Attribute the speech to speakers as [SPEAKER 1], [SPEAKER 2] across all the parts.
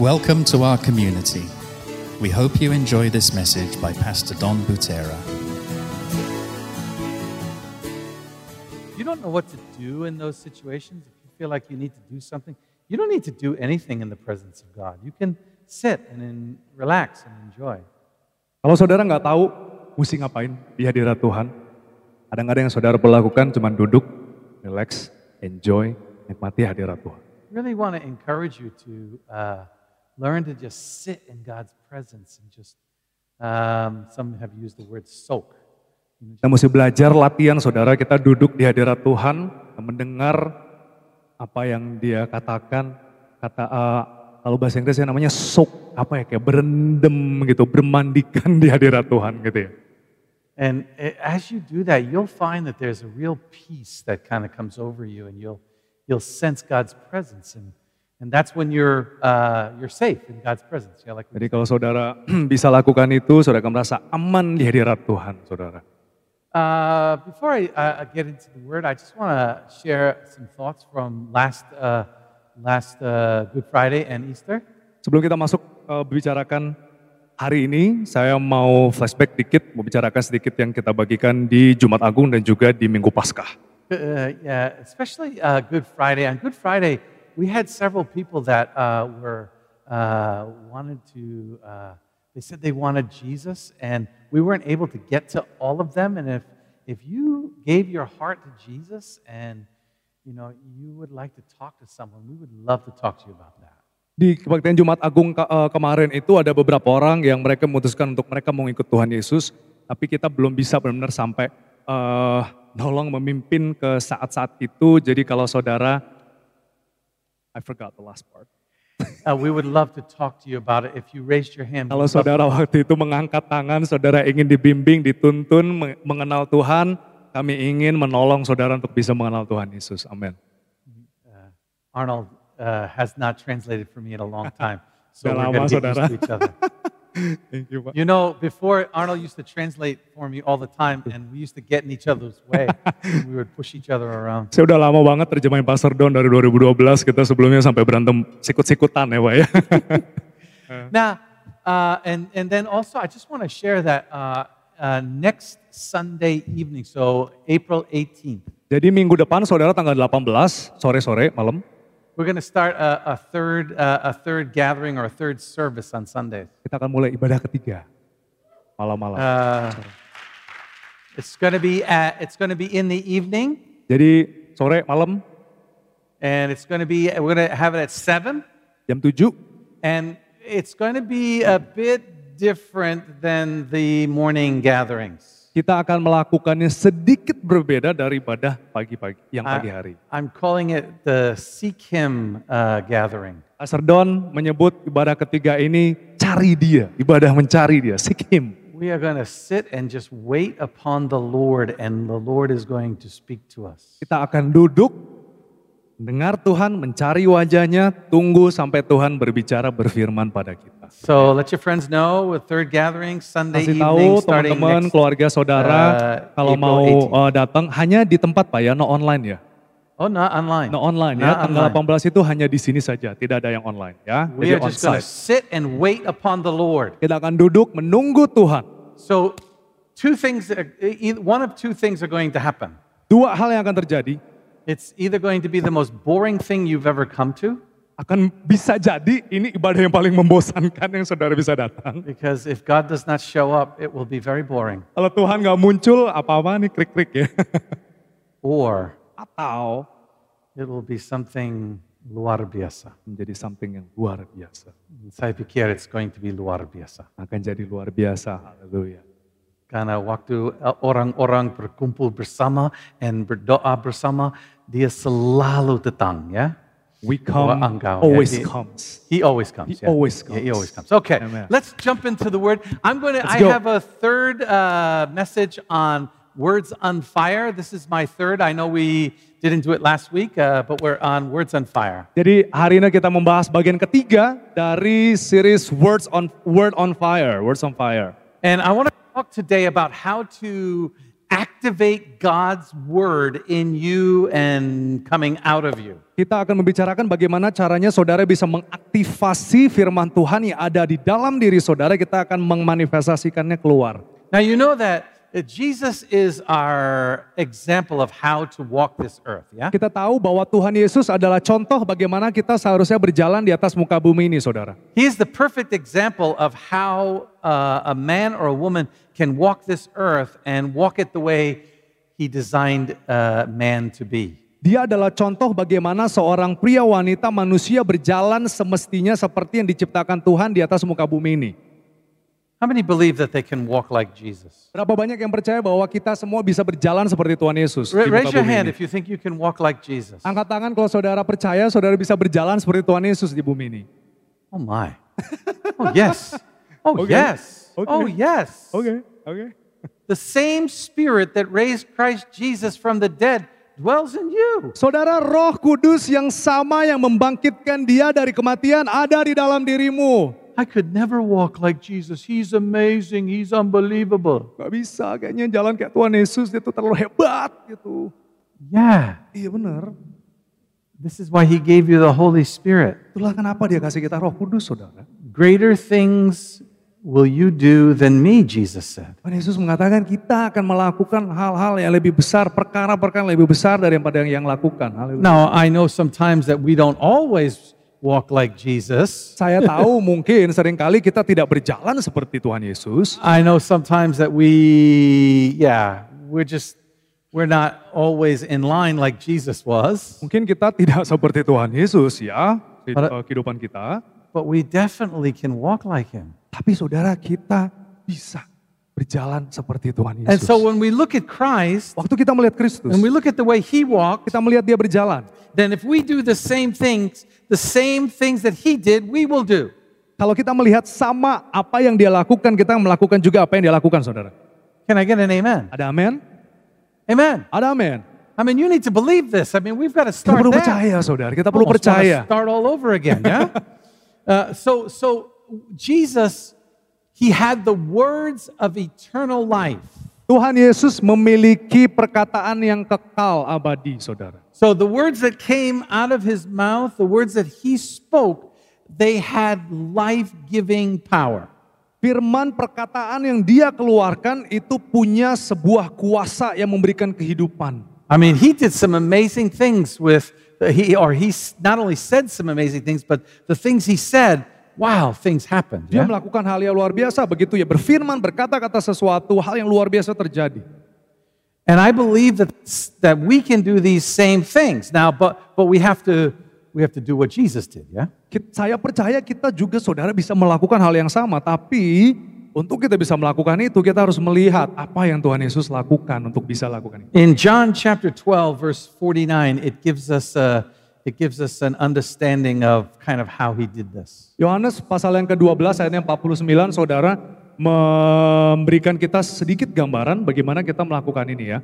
[SPEAKER 1] Welcome to our community. We hope you enjoy this message by Pastor Don Butera.
[SPEAKER 2] You don't know what to do in those situations. If you feel like you need to do something, you don't need to do anything in the presence of God. You can sit and then relax and enjoy.
[SPEAKER 3] Kalau saudara nggak tahu mesti ngapain di hadirat Tuhan, kadang-kadang yang saudara perlu lakukan cuma duduk, relax, enjoy, nikmati hadirat Tuhan.
[SPEAKER 2] Really want to encourage you to uh, learn to just sit in God's presence and just, um, some have used the word soak.
[SPEAKER 3] Kita mesti belajar latihan saudara, kita duduk di hadirat Tuhan, mendengar apa yang dia katakan, kata uh, kalau bahasa Inggrisnya namanya soak, apa ya kayak berendam gitu, bermandikan di hadirat Tuhan gitu ya.
[SPEAKER 2] And a- as you do that, you'll find that there's a real peace that kind of comes over you, and you'll you'll sense God's presence, and and that's when you're uh, you're safe in God's presence. Yeah, like
[SPEAKER 3] Jadi kalau saudara bisa lakukan itu, saudara akan merasa aman di hadirat Tuhan, saudara.
[SPEAKER 2] Uh, before I uh, get into the word, I just want to share some thoughts from last uh, last uh, Good Friday and Easter.
[SPEAKER 3] Sebelum kita masuk uh, bicarakan hari ini, saya mau flashback dikit, mau bicarakan sedikit yang kita bagikan di Jumat Agung dan juga di Minggu Paskah.
[SPEAKER 2] Uh, yeah, especially uh, Good Friday. On Good Friday, we had several people that uh, were uh, wanted to. Uh, they said they wanted Jesus, and we weren't able to get to all of them. And if if you gave your heart to Jesus, and you know you would like to talk to someone, we would love to talk to you about that.
[SPEAKER 3] Di kebaktian Jumat Agung ke- uh, kemarin itu ada beberapa orang yang mereka memutuskan untuk mereka mau ikut Tuhan Yesus, tapi kita belum bisa benar-benar sampai uh, nolong memimpin ke saat-saat itu. Jadi kalau saudara, I forgot the last part.
[SPEAKER 2] Uh, we would love to talk to you about it. If you raised your hand,
[SPEAKER 3] Kalau saudara waktu itu mengangkat tangan, saudara ingin dibimbing, dituntun, me- mengenal Tuhan, kami ingin menolong saudara untuk bisa mengenal Tuhan Yesus. Amin.
[SPEAKER 2] Arnold uh, has not translated for me in a long time, so we're going
[SPEAKER 3] lama,
[SPEAKER 2] to get
[SPEAKER 3] saudara.
[SPEAKER 2] used to each other.
[SPEAKER 3] Thank you, Pak.
[SPEAKER 2] You know, before Arnold used to translate for me all the time, and we used to get in each other's way. we would push each other around.
[SPEAKER 3] Saya udah lama banget terjemahin Pastor Don dari 2012, kita sebelumnya sampai berantem sikut-sikutan ya Pak ya.
[SPEAKER 2] Now, uh, and and then also, I just want to share that uh, uh, next Sunday evening, so April 18th,
[SPEAKER 3] Jadi minggu depan saudara tanggal 18, sore-sore, malam,
[SPEAKER 2] we're going to start a, a third uh, a third gathering or a third service on Sundays.
[SPEAKER 3] kita akan mulai ibadah ketiga. Malam-malam.
[SPEAKER 2] Uh, it's going to be at, it's going to be in the evening,
[SPEAKER 3] Jadi sore, malam,
[SPEAKER 2] and it's going to be we're going to have it at seven.
[SPEAKER 3] jam 7.
[SPEAKER 2] And it's going to be a bit different than the morning gatherings.
[SPEAKER 3] Kita akan melakukannya sedikit berbeda dari ibadah pagi-pagi, yang pagi hari.
[SPEAKER 2] I'm calling it the Seek Him uh, gathering.
[SPEAKER 3] Pastor Don menyebut ibadah ketiga ini cari dia, ibadah mencari dia, seek him.
[SPEAKER 2] We are going to sit and just wait upon the Lord, and the Lord is going to speak to us.
[SPEAKER 3] Kita akan duduk, dengar Tuhan, mencari wajahnya, tunggu sampai Tuhan berbicara, berfirman pada kita.
[SPEAKER 2] So let your friends know with third gathering Sunday
[SPEAKER 3] Kasih
[SPEAKER 2] evening
[SPEAKER 3] tahu
[SPEAKER 2] starting
[SPEAKER 3] teman-teman,
[SPEAKER 2] next.
[SPEAKER 3] keluarga, saudara,
[SPEAKER 2] uh,
[SPEAKER 3] kalau
[SPEAKER 2] April
[SPEAKER 3] mau
[SPEAKER 2] 18.
[SPEAKER 3] uh, datang hanya di tempat Pak ya, no online ya.
[SPEAKER 2] Oh, not online.
[SPEAKER 3] No online ya,
[SPEAKER 2] Not
[SPEAKER 3] tanggal
[SPEAKER 2] online.
[SPEAKER 3] 18 itu hanya di sini saja, tidak ada yang online ya.
[SPEAKER 2] We
[SPEAKER 3] Jadi
[SPEAKER 2] are just going to sit and wait upon the Lord.
[SPEAKER 3] Kita akan duduk menunggu Tuhan.
[SPEAKER 2] So, two things, e- one of two things are going to happen.
[SPEAKER 3] Dua hal yang akan terjadi,
[SPEAKER 2] It's either going to be the most boring thing you've ever come to,
[SPEAKER 3] akan bisa jadi ini ibadah yang paling membosankan yang saudara bisa datang.
[SPEAKER 2] because if God does not show up, it will be very boring.
[SPEAKER 3] Kalau Tuhan nggak muncul, apa-apa nih krik-krik ya.
[SPEAKER 2] Or
[SPEAKER 3] Atau
[SPEAKER 2] it will be something luar biasa.
[SPEAKER 3] menjadi something yang luar biasa.
[SPEAKER 2] Saya pikir it's going to be luar biasa.
[SPEAKER 3] Akan jadi luar biasa, haleluya.
[SPEAKER 2] Karena waktu orang-orang berkumpul bersama dan berdoa bersama, dia selalu datang, ya.
[SPEAKER 3] We come,
[SPEAKER 2] ya,
[SPEAKER 3] always
[SPEAKER 2] di-
[SPEAKER 3] comes.
[SPEAKER 2] He always comes.
[SPEAKER 3] He
[SPEAKER 2] yeah.
[SPEAKER 3] always
[SPEAKER 2] Yeah, he
[SPEAKER 3] comes.
[SPEAKER 2] always comes. Okay,
[SPEAKER 3] Amen.
[SPEAKER 2] let's jump into the word. I'm going to.
[SPEAKER 3] Let's
[SPEAKER 2] I
[SPEAKER 3] go.
[SPEAKER 2] have a third uh, message on words on fire. This is my third. I know we didn't do it last week, uh, but we're on words on fire.
[SPEAKER 3] Jadi hari ini kita membahas bagian ketiga dari series Words on Word on Fire, Words on Fire.
[SPEAKER 2] And I want to talk today about how to activate God's word in you and coming out of you.
[SPEAKER 3] Kita akan membicarakan bagaimana caranya saudara bisa mengaktifasi firman Tuhan yang ada di dalam diri saudara. Kita akan memanifestasikannya keluar.
[SPEAKER 2] Now, you know that that Jesus is our example of how to walk this earth, yeah?
[SPEAKER 3] Kita tahu bahwa Tuhan Yesus adalah contoh bagaimana kita seharusnya berjalan di atas muka bumi ini, saudara.
[SPEAKER 2] He is the perfect example of how uh, a man or a woman can walk this earth and walk it the way he designed uh, man to be.
[SPEAKER 3] Dia adalah contoh bagaimana seorang pria wanita manusia berjalan semestinya seperti yang diciptakan Tuhan di atas muka bumi ini.
[SPEAKER 2] How many believe that they can walk like Jesus?
[SPEAKER 3] Berapa banyak yang percaya bahwa kita semua bisa berjalan seperti Tuhan Yesus
[SPEAKER 2] Raise your hand if you think you can walk like Jesus.
[SPEAKER 3] Angkat tangan kalau saudara percaya saudara bisa berjalan seperti Tuhan Yesus di bumi ini.
[SPEAKER 2] Oh my. Oh yes. Oh
[SPEAKER 3] Okay.
[SPEAKER 2] yes.
[SPEAKER 3] Okay.
[SPEAKER 2] Oh yes.
[SPEAKER 3] Oke, oke.
[SPEAKER 2] The same spirit that raised Christ Jesus from the dead dwells in you.
[SPEAKER 3] Saudara roh kudus yang sama yang membangkitkan dia dari kematian ada di dalam dirimu.
[SPEAKER 2] I could never walk like Jesus. He's amazing. He's unbelievable.
[SPEAKER 3] Gak bisa kayaknya jalan kayak Tuhan Yesus dia tuh terlalu hebat gitu.
[SPEAKER 2] Yeah.
[SPEAKER 3] Iya benar.
[SPEAKER 2] This is why he gave you the Holy Spirit.
[SPEAKER 3] Itulah kenapa dia kasih kita roh kudus saudara.
[SPEAKER 2] Greater things will you do than me, Jesus said.
[SPEAKER 3] Tuhan Yesus mengatakan kita akan melakukan hal-hal yang lebih besar, perkara-perkara lebih besar daripada yang yang lakukan. Haleluya.
[SPEAKER 2] Now, I know sometimes that we don't always walk like Jesus.
[SPEAKER 3] Saya tahu mungkin sering kali kita tidak berjalan seperti Tuhan Yesus.
[SPEAKER 2] I know sometimes that we, yeah, we're just, we're not always in line like Jesus was,
[SPEAKER 3] Mungkin kita tidak seperti Tuhan Yesus ya, di- eh, kehidupan kita.
[SPEAKER 2] but we definitely can walk like him.
[SPEAKER 3] Tapi saudara kita bisa berjalan seperti Tuhan
[SPEAKER 2] And
[SPEAKER 3] Yesus.
[SPEAKER 2] so when we look at Christ
[SPEAKER 3] Waktu kita melihat Kristus,
[SPEAKER 2] and we look at the way he walked,
[SPEAKER 3] kita melihat dia berjalan.
[SPEAKER 2] then if we do the same things, the same things that he did, we will do.
[SPEAKER 3] Kalau kita melihat sama apa yang dia lakukan, kita melakukan juga apa yang dia lakukan, saudara.
[SPEAKER 2] Can I get an amen?
[SPEAKER 3] Ada amin?
[SPEAKER 2] Amen.
[SPEAKER 3] Ada amin.
[SPEAKER 2] I mean, you need to believe this. I mean, we've got to
[SPEAKER 3] Kita
[SPEAKER 2] start
[SPEAKER 3] perlu
[SPEAKER 2] there.
[SPEAKER 3] percaya, saudara. Kita perlu
[SPEAKER 2] Almost
[SPEAKER 3] percaya.
[SPEAKER 2] Start all over again, yeah? uh, so, so Jesus, he had the words of eternal life.
[SPEAKER 3] Tuhan Yesus memiliki perkataan yang kekal abadi, saudara.
[SPEAKER 2] So the words that came out of his mouth, the words that he spoke, they had life-giving power.
[SPEAKER 3] Firman perkataan yang dia keluarkan itu punya sebuah kuasa yang memberikan kehidupan.
[SPEAKER 2] I mean, he did some amazing things with he or he not only said some amazing things, but the things he said, wow, things happened.
[SPEAKER 3] Dia
[SPEAKER 2] yeah?
[SPEAKER 3] melakukan hal yang luar biasa, begitu ya berfirman, berkata-kata sesuatu, hal yang luar biasa terjadi.
[SPEAKER 2] And I believe that that we can do these same things now, but but we have to we have to do what Jesus did. Yeah.
[SPEAKER 3] Kit- Saya percaya kita juga saudara bisa melakukan hal yang sama, tapi untuk kita bisa melakukan itu kita harus melihat apa yang Tuhan Yesus lakukan untuk bisa lakukan itu.
[SPEAKER 2] In John chapter 12 verse 49, it gives us a it gives us an understanding of kind of how he did this.
[SPEAKER 3] Yohanes pasal yang ke-12 ayatnya 49 saudara memberikan kita sedikit gambaran bagaimana kita melakukan ini ya.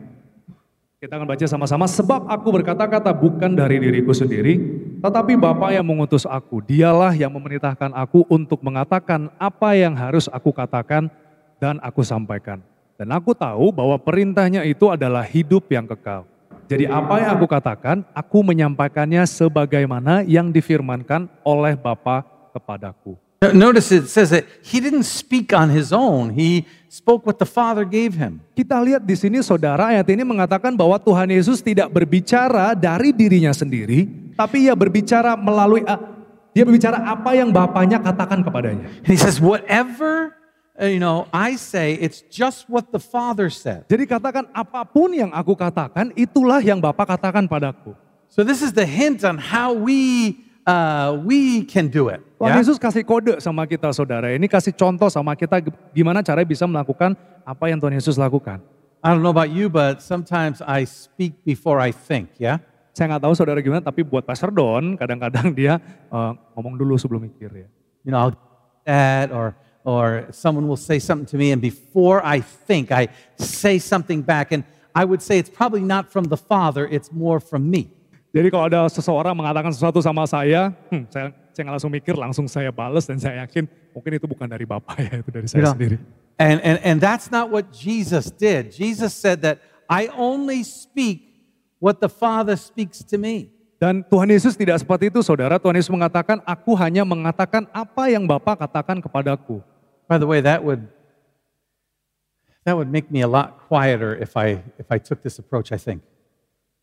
[SPEAKER 3] Kita akan baca sama-sama sebab aku berkata-kata bukan dari diriku sendiri tetapi Bapa yang mengutus aku dialah yang memerintahkan aku untuk mengatakan apa yang harus aku katakan dan aku sampaikan. Dan aku tahu bahwa perintahnya itu adalah hidup yang kekal. Jadi apa yang aku katakan, aku menyampaikannya sebagaimana yang difirmankan oleh Bapa kepadaku.
[SPEAKER 2] Notice it says that he didn't speak on his own. He spoke what the Father gave him.
[SPEAKER 3] Kita lihat di sini saudara ayat ini mengatakan bahwa Tuhan Yesus tidak berbicara dari dirinya sendiri, tapi ia berbicara melalui dia berbicara apa yang Bapaknya katakan kepadanya.
[SPEAKER 2] And he says, whatever you know, I say, it's just what the Father said.
[SPEAKER 3] Jadi katakan apa pun yang aku katakan, itulah yang Bapak katakan padaku.
[SPEAKER 2] So this is the hint on how we uh, we can do it.
[SPEAKER 3] Tuhan
[SPEAKER 2] yeah?
[SPEAKER 3] Yesus kasih kode sama kita saudara. Ini kasih contoh sama kita gimana cara bisa melakukan apa yang Tuhan Yesus lakukan.
[SPEAKER 2] I don't know about you, but sometimes I speak before I think. Yeah.
[SPEAKER 3] Saya nggak tahu saudara gimana, tapi buat Pastor Don kadang-kadang dia eh, ngomong dulu sebelum mikir ya.
[SPEAKER 2] You know, I'll that or or someone will say something to me, and before I think, I say something back, and I would say it's probably not from the Father; it's more from me.
[SPEAKER 3] Jadi kalau ada seseorang mengatakan sesuatu sama saya, hmm, saya saya nggak langsung mikir, langsung saya bales dan saya yakin mungkin itu bukan dari Bapak ya, itu dari saya
[SPEAKER 2] You know,
[SPEAKER 3] sendiri.
[SPEAKER 2] And, and, and that's not what Jesus did. Jesus said that I only speak what the Father speaks to me.
[SPEAKER 3] Dan Tuhan Yesus tidak seperti itu saudara. Tuhan Yesus mengatakan, aku hanya mengatakan apa yang Bapa katakan kepadaku.
[SPEAKER 2] By the way, that would that would make me a lot quieter if I if I took this approach, I think.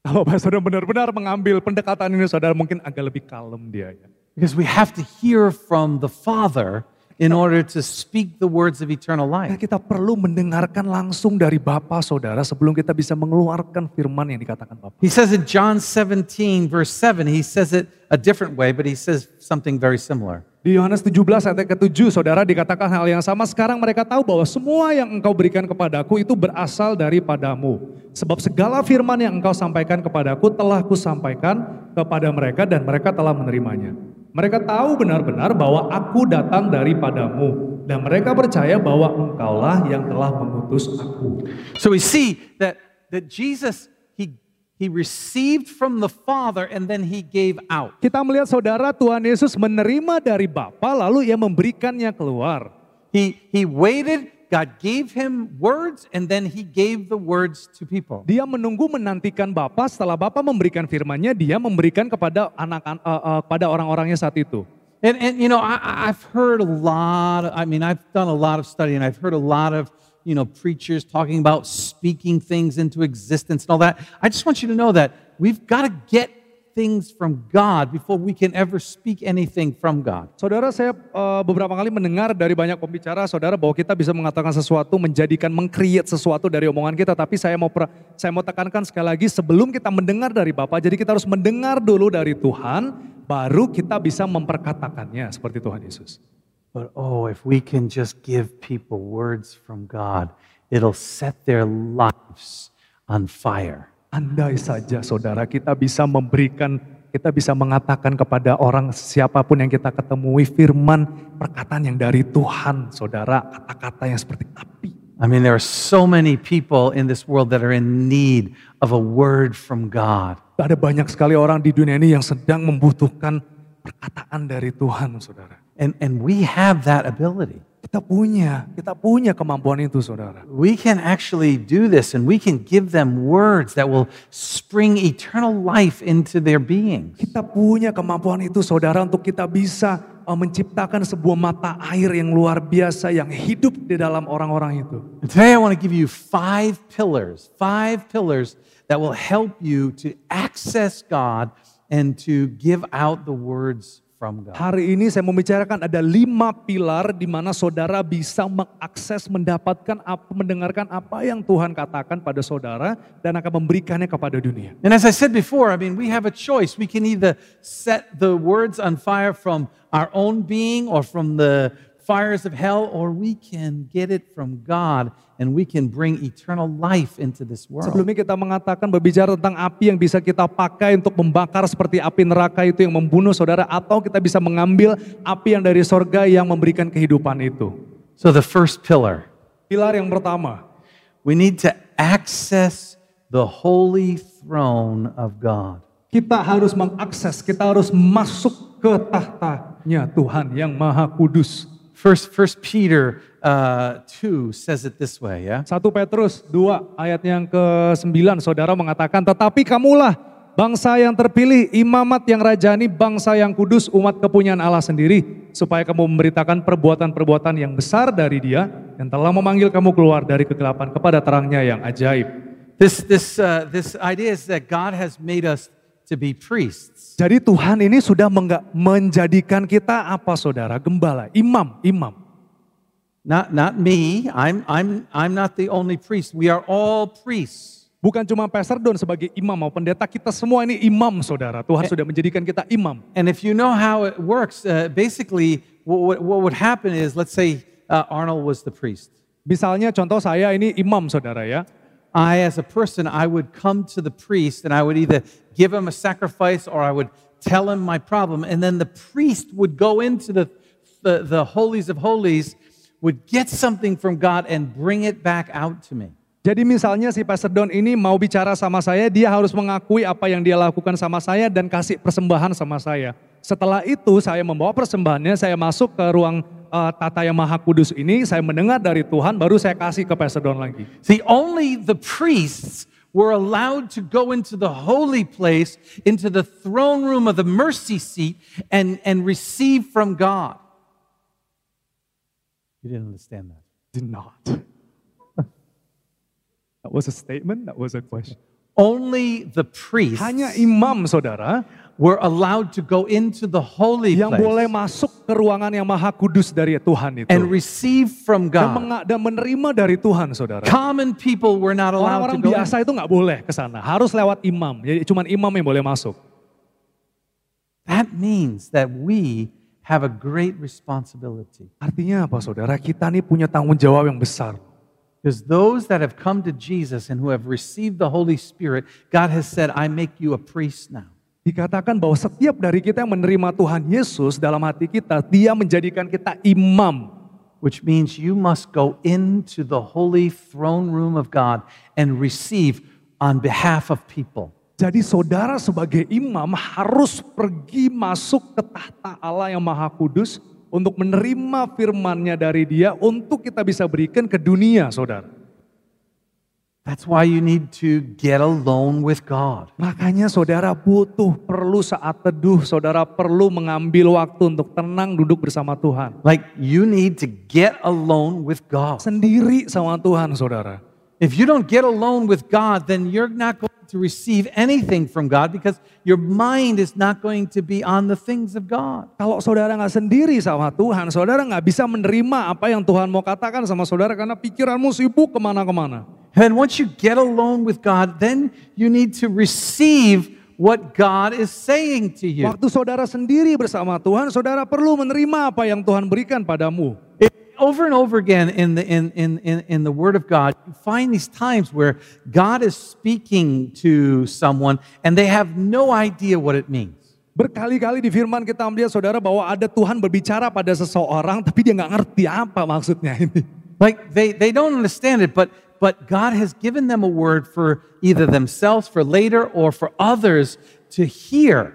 [SPEAKER 3] Kalau saudara benar-benar mengambil pendekatan ini saudara mungkin agak lebih kalem dia ya.
[SPEAKER 2] Because we have to hear from the Father in order to speak the words of eternal life.
[SPEAKER 3] kita perlu mendengarkan langsung dari Bapa saudara sebelum kita bisa mengeluarkan firman yang dikatakan Bapa.
[SPEAKER 2] He says in John 17, verse 7, he says it a different way, but he says something very similar.
[SPEAKER 3] Di Yohanes 17 ayat ke-7 saudara dikatakan hal yang sama. Sekarang mereka tahu bahwa semua yang engkau berikan kepadaku itu berasal daripadamu. Sebab segala firman yang engkau sampaikan kepadaku telah kusampaikan kepada mereka dan mereka telah menerimanya. Mereka tahu benar-benar bahwa aku datang daripadamu. Dan mereka percaya bahwa engkaulah yang telah mengutus aku.
[SPEAKER 2] So we see that, that Jesus, he, received from the Father and then he gave out.
[SPEAKER 3] Kita melihat saudara Tuhan Yesus menerima dari Bapa lalu ia memberikannya keluar.
[SPEAKER 2] He, he waited, God gave him words, and then he gave the words to people.
[SPEAKER 3] Dia menunggu menantikan Bapa setelah Bapa memberikan firman-Nya, dia memberikan kepada anak uh, uh, pada orang-orangnya saat itu.
[SPEAKER 2] And, and you know, I, I've heard a lot, I mean, I've done a lot of study and I've heard a lot of, you know, preachers talking about speaking things into existence and all that. I just want you to know that we've got to get things from God before we can ever speak anything from God.
[SPEAKER 3] Saudara, saya uh, beberapa kali mendengar dari banyak pembicara, saudara, bahwa kita bisa mengatakan sesuatu, menjadikan, mengcreate sesuatu dari omongan kita. Tapi saya mau saya mau tekankan sekali lagi, sebelum kita mendengar dari Bapa, jadi kita harus mendengar dulu dari Tuhan, baru kita bisa memperkatakannya seperti Tuhan Yesus.
[SPEAKER 2] But oh, if we can just give people words from God, it'll set their lives on fire.
[SPEAKER 3] Andai saja saudara kita bisa memberikan, kita bisa mengatakan kepada orang siapa pun yang kita ketemui firman perkataan yang dari Tuhan saudara, kata-kata yang seperti api.
[SPEAKER 2] I mean, there are so many people in this world that are in need of a word from God.
[SPEAKER 3] Ada banyak sekali orang di dunia ini yang sedang membutuhkan perkataan dari Tuhan saudara.
[SPEAKER 2] And, and we have that ability.
[SPEAKER 3] Kita punya, kita punya kemampuan itu saudara.
[SPEAKER 2] We can actually do this and we can give them words that will spring eternal life into their beings.
[SPEAKER 3] Kita punya kemampuan itu saudara untuk kita bisa uh, menciptakan sebuah mata air yang luar biasa yang hidup di dalam orang-orang itu.
[SPEAKER 2] And today I want to give you five pillars, five pillars that will help you to access God and to give out the words from God.
[SPEAKER 3] Hari ini saya membicarakan ada lima pilar di mana saudara bisa mengakses, mendapatkan, apa, mendengarkan apa yang Tuhan katakan pada saudara dan akan memberikannya kepada dunia.
[SPEAKER 2] And as I said before, I mean, we have a choice. We can either set the words on fire from our own being or from the fires of hell, or we can get it from God and we can bring eternal life into this world.
[SPEAKER 3] Sebelumnya kita mengatakan berbicara tentang api yang bisa kita pakai untuk membakar seperti api neraka itu yang membunuh saudara atau kita bisa mengambil api yang dari sorga yang memberikan kehidupan itu.
[SPEAKER 2] So, the first pillar,
[SPEAKER 3] Pilar yang pertama,
[SPEAKER 2] we need to access the holy throne of God.
[SPEAKER 3] kita harus mengakses, kita harus masuk ke tahtanya Tuhan yang maha kudus.
[SPEAKER 2] First, First Peter uh, 2 says it this way, yeah?
[SPEAKER 3] 1 Petrus 2 ayat yang ke-9 saudara mengatakan tetapi kamulah bangsa yang terpilih imamat yang rajani bangsa yang kudus umat kepunyaan Allah sendiri supaya kamu memberitakan perbuatan-perbuatan yang besar dari dia yang telah memanggil kamu keluar dari kegelapan kepada terangnya yang ajaib.
[SPEAKER 2] This, this, uh, this idea is that God has made us to be priests.
[SPEAKER 3] Jadi Tuhan ini sudah menjadikan kita apa saudara? Gembala, imam, imam.
[SPEAKER 2] Not, not me. I'm, I'm, I'm not the only priest. We are all priests.
[SPEAKER 3] Bukan cuma Pastor Don sebagai imam maupun pendeta, kita semua ini imam saudara. Tuhan sudah menjadikan kita imam.
[SPEAKER 2] And if you know how it works, uh, basically what, what, what would happen is, let's say uh, Arnold was the priest.
[SPEAKER 3] Misalnya contoh saya ini imam saudara ya.
[SPEAKER 2] I, as a person, I would come to the priest and I would either give him a sacrifice or I would tell him my problem. And then the priest would go into the, the, the holies of holies, would get something from God and bring it back out to me.
[SPEAKER 3] Jadi misalnya si Pastor Don ini mau bicara sama saya, dia harus mengakui apa yang dia lakukan sama saya dan kasih persembahan sama saya. Setelah itu saya membawa persembahannya, saya masuk ke ruang eh, tata yang maha kudus ini, saya mendengar dari Tuhan, baru saya kasih ke Pastor Don lagi.
[SPEAKER 2] See, only the priests were allowed to go into the holy place, into the throne room of the mercy seat, and, and receive from God. You didn't understand that.
[SPEAKER 3] Did not. that was a statement, that was a question.
[SPEAKER 2] Only the priests
[SPEAKER 3] Hanya imam saudara
[SPEAKER 2] were allowed to go into the holy
[SPEAKER 3] yang boleh masuk ke ruangan yang maha kudus dari Tuhan itu.
[SPEAKER 2] and receive from
[SPEAKER 3] Dan,
[SPEAKER 2] God.
[SPEAKER 3] menga- dan menerima dari Tuhan saudara.
[SPEAKER 2] Common people were not allowed to
[SPEAKER 3] Orang-orang
[SPEAKER 2] go in.
[SPEAKER 3] biasa itu nggak boleh ke sana, harus lewat imam. Jadi cuma imam yang boleh masuk.
[SPEAKER 2] That means that we have a great responsibility.
[SPEAKER 3] Artinya apa saudara? Kita nih punya tanggung jawab yang besar.
[SPEAKER 2] Because those that have come to Jesus and who have received the Holy Spirit, God has said, I make you a priest now.
[SPEAKER 3] Dikatakan bahwa setiap dari kita yang menerima Tuhan Yesus dalam hati kita, dia menjadikan kita imam.
[SPEAKER 2] Which means you must go into the holy throne room of God and receive on behalf of people.
[SPEAKER 3] Jadi saudara sebagai imam harus pergi masuk ke tahta Allah yang maha kudus untuk menerima firmannya dari dia untuk kita bisa berikan ke dunia saudara.
[SPEAKER 2] That's why you need to get alone with God.
[SPEAKER 3] Makanya saudara butuh perlu saat teduh, saudara perlu mengambil waktu untuk tenang duduk bersama Tuhan.
[SPEAKER 2] Like you need to get alone with God.
[SPEAKER 3] Sendiri sama Tuhan saudara.
[SPEAKER 2] If you don't get alone with God, then you're not going to receive anything from God because your mind is not going to be on the things of God.
[SPEAKER 3] Kalau saudara nggak sendiri sama Tuhan, saudara nggak bisa menerima apa yang Tuhan mau katakan sama saudara karena pikiranmu sibuk ke mana-kemana.
[SPEAKER 2] And once you get alone with God, then you need to receive what God is saying to you.
[SPEAKER 3] Waktu saudara sendiri bersama Tuhan, saudara perlu menerima apa yang Tuhan berikan padamu.
[SPEAKER 2] It- over and over again in the, in, in, in, in the Word of God, you find these times where God is speaking to someone and they have no idea what it means.
[SPEAKER 3] Berkali-kali di firman kita melihat saudara bahwa ada Tuhan berbicara pada seseorang tapi dia nggak ngerti apa maksudnya ini.
[SPEAKER 2] Like they, they don't understand it, but, but God has given them a word for either themselves, for later, or for others to hear.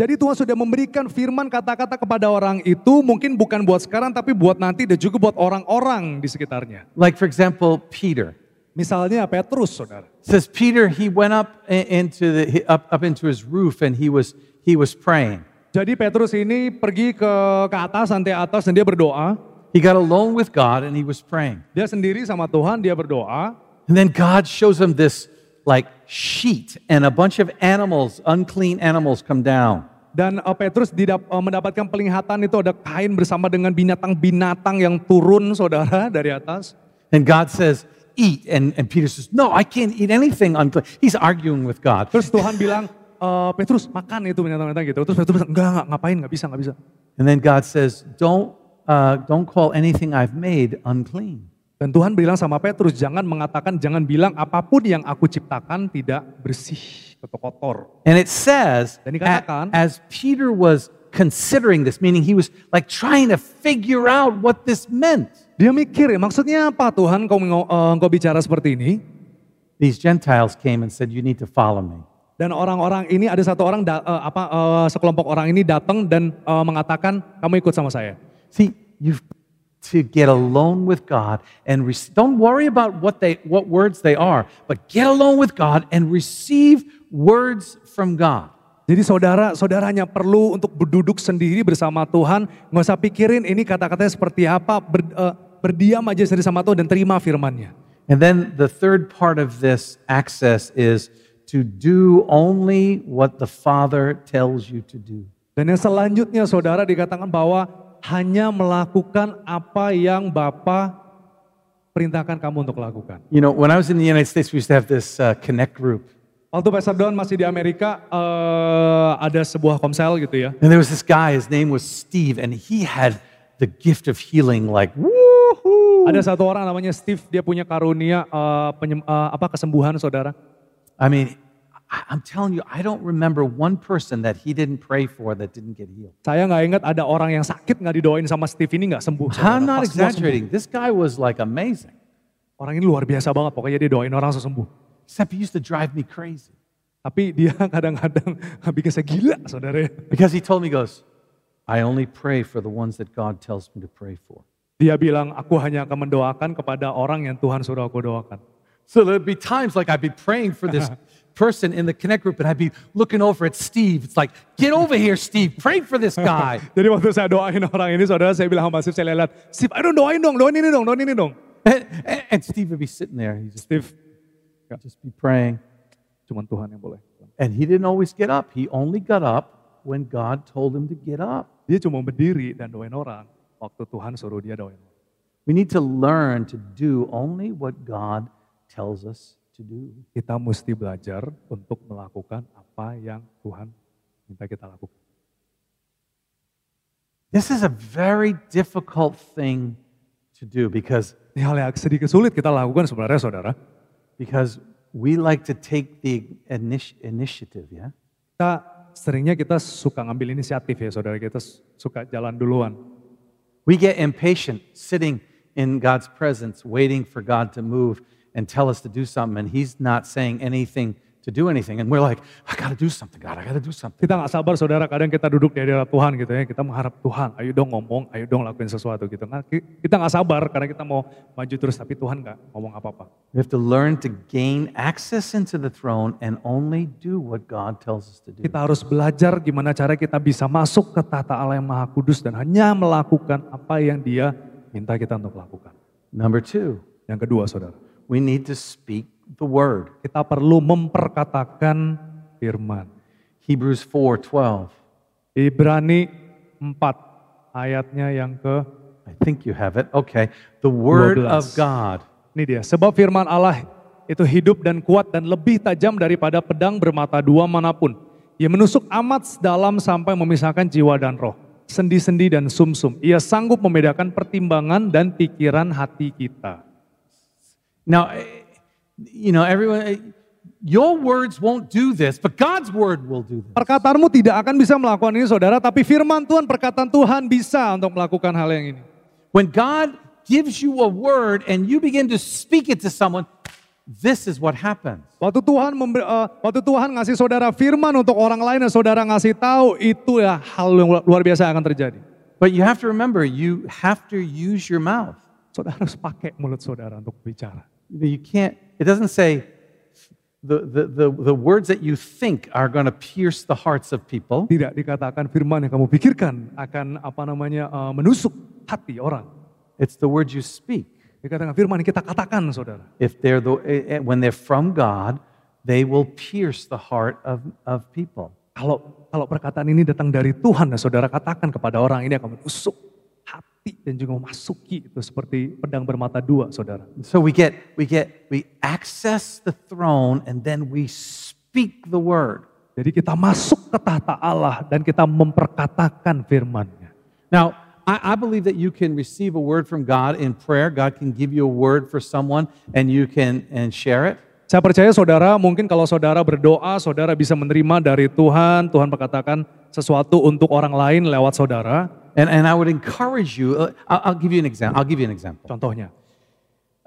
[SPEAKER 3] Jadi Tuhan sudah memberikan firman kata-kata kepada orang itu mungkin bukan buat sekarang tapi buat nanti dan juga buat orang-orang di sekitarnya.
[SPEAKER 2] Like, for example, Peter.
[SPEAKER 3] Misalnya Petrus saudara.
[SPEAKER 2] Says Peter, he went up into the, up, up into his roof and he was, he was praying.
[SPEAKER 3] Jadi Petrus ini pergi ke ke atas, santai atas dan dia berdoa.
[SPEAKER 2] He got alone with God and he was praying.
[SPEAKER 3] Dia sendiri sama Tuhan, dia berdoa.
[SPEAKER 2] And then God shows him this like sheet and a bunch of animals, unclean animals come down.
[SPEAKER 3] Dan uh, Petrus didap- uh, mendapatkan penglihatan itu ada kain bersama dengan binatang-binatang yang turun saudara dari atas.
[SPEAKER 2] And God says, eat. And, and Peter says, no, I can't eat anything unclean. He's arguing with God.
[SPEAKER 3] Terus Tuhan bilang, "Eh, Petrus makan itu binatang-binatang gitu. Terus Petrus bilang, enggak, enggak, ngapain, enggak bisa, enggak bisa.
[SPEAKER 2] And then God says, don't, uh, don't call anything I've made unclean.
[SPEAKER 3] Dan Tuhan bilang sama Petrus, jangan mengatakan, jangan bilang apa pun yang aku ciptakan tidak bersih atau kotor.
[SPEAKER 2] And it says,
[SPEAKER 3] Dan dikatakan-
[SPEAKER 2] as Peter was considering this, meaning he was like trying to figure out what this meant.
[SPEAKER 3] Dia mikir, ya maksudnya apa Tuhan kau, eh, engkau bicara seperti ini?
[SPEAKER 2] These Gentiles came and said, you need to follow me.
[SPEAKER 3] Dan orang-orang ini ada satu orang da- eh, apa eh, sekelompok orang ini datang dan eh, mengatakan kamu ikut sama saya.
[SPEAKER 2] See, you've to get alone with God and don't worry about what they what words they are, but get alone with God and receive words from God.
[SPEAKER 3] Jadi saudara, saudaranya perlu untuk berduduk sendiri bersama Tuhan, nggak usah pikirin ini kata-katanya seperti apa, ber- eh, berdiam aja sendiri sama Tuhan dan terima firman-Nya.
[SPEAKER 2] And then the third part of this access is to do only what the Father tells you to do.
[SPEAKER 3] Dan yang selanjutnya saudara dikatakan bahwa hanya melakukan apa yang Bapa perintahkan kamu untuk lakukan.
[SPEAKER 2] You know, when I was in the United States, we used to have this uh, connect group.
[SPEAKER 3] Waktu Pastor Don masih di Amerika, eh, ada sebuah komsel gitu ya.
[SPEAKER 2] And there was this guy, his name was Steve, and he had the gift of healing like, woohoo!
[SPEAKER 3] Ada satu orang namanya Steve, dia punya karunia eh, penyem- eh, apa kesembuhan saudara.
[SPEAKER 2] I mean, I'm telling you, I don't remember one person that he didn't pray for that didn't get healed.
[SPEAKER 3] Saya nggak ingat ada orang yang sakit nggak didoain sama Steve ini nggak sembuh.
[SPEAKER 2] I'm not
[SPEAKER 3] sembuh.
[SPEAKER 2] exaggerating. This guy was like amazing.
[SPEAKER 3] Orang ini luar biasa banget, pokoknya dia doain orang langsung sembuh.
[SPEAKER 2] Except he used to drive me crazy.
[SPEAKER 3] Tapi dia kadang-kadang bikin saya gila saudara.
[SPEAKER 2] Because he told me, goes, I only pray for the ones that God tells me to pray for.
[SPEAKER 3] Dia bilang, aku hanya akan mendoakan kepada orang yang Tuhan suruh aku doakan.
[SPEAKER 2] So there'd be times like I'd be praying for this person in the connect group and I'd be looking over at Steve. It's like, get over here, Steve. Pray for this guy.
[SPEAKER 3] Jadi waktu saya doain orang ini, saudara saya bilang sama Steve, saya lihat, Steve, ayo dong doain dong, doain ini dong, doain ini dong.
[SPEAKER 2] and, Steve would be sitting there. He'd just,
[SPEAKER 3] Steve,
[SPEAKER 2] just be praying.
[SPEAKER 3] cuman Tuhan yang boleh.
[SPEAKER 2] And he didn't always get up. He only got up when God told him to get up.
[SPEAKER 3] Dia cuma berdiri dan doain orang, waktu Tuhan suruh dia doain.
[SPEAKER 2] We need to learn to do only what God tells us to do.
[SPEAKER 3] Kita mesti belajar untuk melakukan apa yang Tuhan minta kita lakukan.
[SPEAKER 2] This is a very difficult thing to do because,
[SPEAKER 3] Ini hal yang sedikit sulit kita lakukan sebenarnya saudara.
[SPEAKER 2] because we like to take the initi- initiative, yeah?
[SPEAKER 3] Kita seringnya kita suka ngambil inisiatif ya saudara, kita suka jalan duluan.
[SPEAKER 2] We get impatient sitting in God's presence, waiting for God to move and tell us to do something, and He's not saying anything to do anything. And we're like, I got to do something, God, I got to do something.
[SPEAKER 3] Kita nggak sabar saudara, kadang kita duduk di hadirat Tuhan gitu ya, kita mengharap Tuhan, ayo dong ngomong, ayo dong lakuin sesuatu gitu. Nah, ki- kita nggak sabar karena kita mau maju terus, tapi Tuhan nggak ngomong apa-apa.
[SPEAKER 2] We have to learn to gain access into the throne and only do what God tells us to do.
[SPEAKER 3] Kita harus belajar gimana cara kita bisa masuk ke tata Allah yang maha kudus dan hanya melakukan apa yang dia minta kita untuk lakukan.
[SPEAKER 2] Number two,
[SPEAKER 3] Yang kedua saudara,
[SPEAKER 2] we need to speak the word.
[SPEAKER 3] kita perlu memperkatakan firman.
[SPEAKER 2] Hebrews 4:12.
[SPEAKER 3] Ibrani 4 ayatnya yang ke
[SPEAKER 2] I think you have it. Okay. The word
[SPEAKER 3] 12.
[SPEAKER 2] of God.
[SPEAKER 3] Ini dia, sebab firman Allah itu hidup dan kuat dan lebih tajam daripada pedang bermata dua mana pun. Ia menusuk amat dalam sampai memisahkan jiwa dan roh, sendi-sendi dan sumsum. Ia sanggup membedakan pertimbangan dan pikiran hati kita.
[SPEAKER 2] Now, eh, you know, everyone, eh, your words won't do this, but God's word will do this.
[SPEAKER 3] Perkataanmu tidak akan bisa melakukan ini saudara, tapi firman Tuhan, perkataan Tuhan bisa untuk melakukan hal yang ini.
[SPEAKER 2] When God gives you a word and you begin to speak it to someone, this is what happens.
[SPEAKER 3] Waktu Tuhan memberi, eh, waktu Tuhan ngasih saudara firman untuk orang lain dan saudara ngasih tahu, itu ya hal yang luar biasa akan terjadi.
[SPEAKER 2] But you have to remember, you have to use your mouth.
[SPEAKER 3] Saudara harus pakai mulut saudara untuk bicara.
[SPEAKER 2] You can't, it doesn't say the, the, the, the words that you think are going to pierce the hearts of people.
[SPEAKER 3] Tidak dikatakan firman yang kamu pikirkan akan apa namanya eh, menusuk hati orang.
[SPEAKER 2] It's the words you speak.
[SPEAKER 3] Dikatakan firman yang kita katakan saudara.
[SPEAKER 2] If they're the, eh, eh, when they're from God, they will pierce the heart of, of people.
[SPEAKER 3] Kalau kalau perkataan ini datang dari Tuhan saudara katakan kepada orang ini akan menusuk hati dan juga memasuki itu seperti pedang bermata dua saudara.
[SPEAKER 2] So we get, we get, we access the throne and then we speak the word.
[SPEAKER 3] Jadi kita masuk ke tahta Allah dan kita memperkatakan firman-Nya.
[SPEAKER 2] Now, I, I believe that you can receive a word from God in prayer. God can give you a word for someone and you can and share it.
[SPEAKER 3] Saya percaya saudara, mungkin kalau saudara berdoa, saudara bisa menerima dari Tuhan, Tuhan berkatakan sesuatu untuk orang lain lewat saudara.
[SPEAKER 2] And, and I would encourage you, uh, I'll, I'll give you an example. I'll give you an example.
[SPEAKER 3] Contohnya,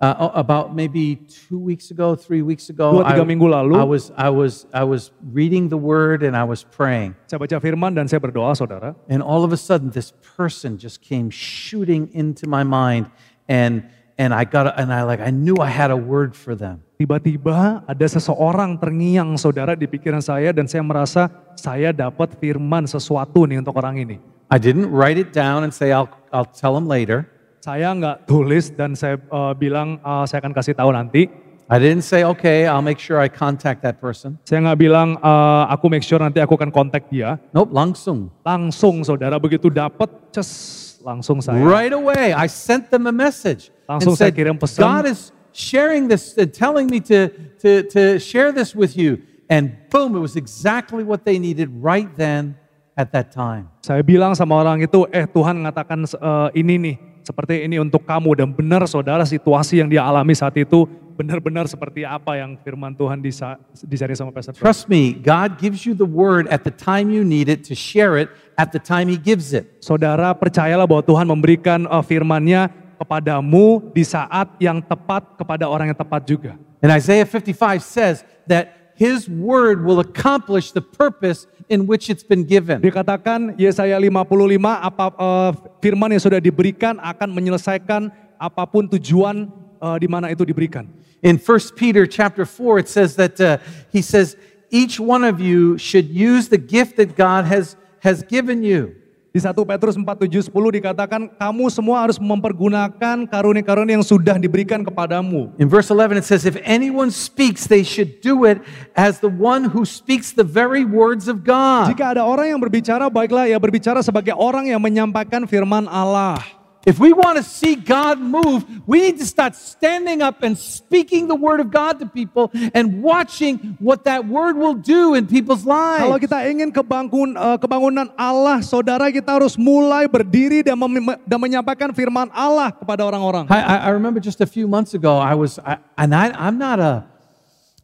[SPEAKER 2] Uh, about maybe two weeks ago, three weeks ago,
[SPEAKER 3] Dua, tiga
[SPEAKER 2] I,
[SPEAKER 3] minggu lalu.
[SPEAKER 2] I was, I, was, I was reading the word and I was praying.
[SPEAKER 3] saya baca firman dan saya berdoa saudara.
[SPEAKER 2] And all of a sudden, this person just came shooting into my mind, and and I got and I like I knew I had a word for them.
[SPEAKER 3] Tiba-tiba ada seseorang terngiang saudara di pikiran saya dan saya merasa saya dapat firman sesuatu nih untuk orang ini.
[SPEAKER 2] I didn't write it down and say I'll I'll tell them later.
[SPEAKER 3] Saya nggak tulis dan saya eh, bilang eh, saya akan kasih tahu nanti.
[SPEAKER 2] I didn't say okay, I'll make sure I contact that person.
[SPEAKER 3] Saya nggak bilang eh, aku make sure nanti aku akan kontak dia.
[SPEAKER 2] Nope, langsung.
[SPEAKER 3] Langsung saudara begitu dapat, ces langsung saya.
[SPEAKER 2] Right away, I sent them a message
[SPEAKER 3] Langsung saya
[SPEAKER 2] said,
[SPEAKER 3] kirim pesan.
[SPEAKER 2] God is sharing this, and telling me to, to, to share this with you. And boom, it was exactly what they needed right then at that time.
[SPEAKER 3] Saya bilang sama orang itu, eh Tuhan mengatakan eh, ini nih, seperti ini untuk kamu. Dan benar saudara situasi yang dia alami saat itu, benar-benar seperti apa yang firman Tuhan disa- dicari sama Pastor.
[SPEAKER 2] Trust me, God gives you the word at the time you need it to share it at the time He gives it.
[SPEAKER 3] Saudara percayalah bahwa Tuhan memberikan eh, firman-Nya kepadamu di saat yang tepat kepada orang yang tepat juga.
[SPEAKER 2] And Isaiah 55 says that his word will accomplish the purpose in which it's been given.
[SPEAKER 3] Dikatakan Yesaya 55 apa eh, firman yang sudah diberikan akan menyelesaikan apapun tujuan eh, di mana itu diberikan.
[SPEAKER 2] In 1 Peter chapter 4, it says that uh, he says, each one of you should use the gift that God has, has given you.
[SPEAKER 3] Di 1 Petrus 4, 7, 10 dikatakan kamu semua harus mempergunakan karunia-karunia yang sudah diberikan kepadamu.
[SPEAKER 2] In verse 11, it says, If anyone speaks, they should do it as the one who speaks the very words of God.
[SPEAKER 3] Jika ada orang yang berbicara, baiklah ya berbicara sebagai orang yang menyampaikan firman Allah.
[SPEAKER 2] If we want to see God move, we need to start standing up and speaking the word of God to people and watching what that word will do in people's lives.
[SPEAKER 3] Kalau kita ingin kebangun, eh, kebangunan Allah, saudara kita harus mulai berdiri dan, mem- dan menyampaikan firman Allah kepada orang-orang.
[SPEAKER 2] I, I- remember just a few months ago, I was, I, and I, I'm not a,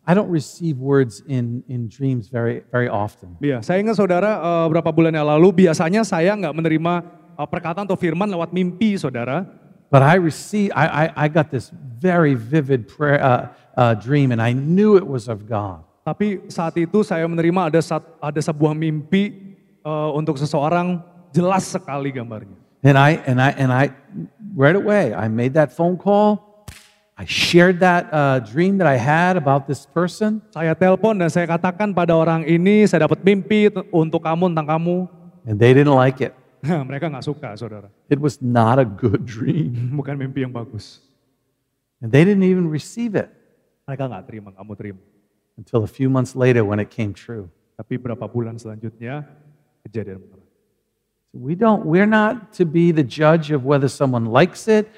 [SPEAKER 2] I don't receive words in, in dreams very, very often.
[SPEAKER 3] Iya, saya ingat saudara eh, beberapa bulan yang lalu biasanya saya nggak menerima perkataan atau firman lewat mimpi saudara.
[SPEAKER 2] But I received, I, I, I got this very vivid prayer, uh, uh, dream, and I knew it was of God.
[SPEAKER 3] Tapi saat itu saya menerima ada sat- ada sebuah mimpi eh, untuk seseorang jelas sekali gambarnya.
[SPEAKER 2] And I, and I, and I, right away, I made that phone call. I shared that uh, dream that I had about this person,
[SPEAKER 3] Saya telepon dan saya katakan pada orang ini saya dapat mimpi untuk kamu tentang kamu.
[SPEAKER 2] and they didn't like it.
[SPEAKER 3] Mereka nggak suka saudara,
[SPEAKER 2] It was not a good dream.
[SPEAKER 3] bukan mimpi yang bagus.
[SPEAKER 2] And they didn't even receive it
[SPEAKER 3] Mereka nggak terima, kamu terima.
[SPEAKER 2] until a few months later when it came true.
[SPEAKER 3] Tapi berapa bulan selanjutnya kejadian beneran.
[SPEAKER 2] We don't, we're not to be the judge of whether someone likes it,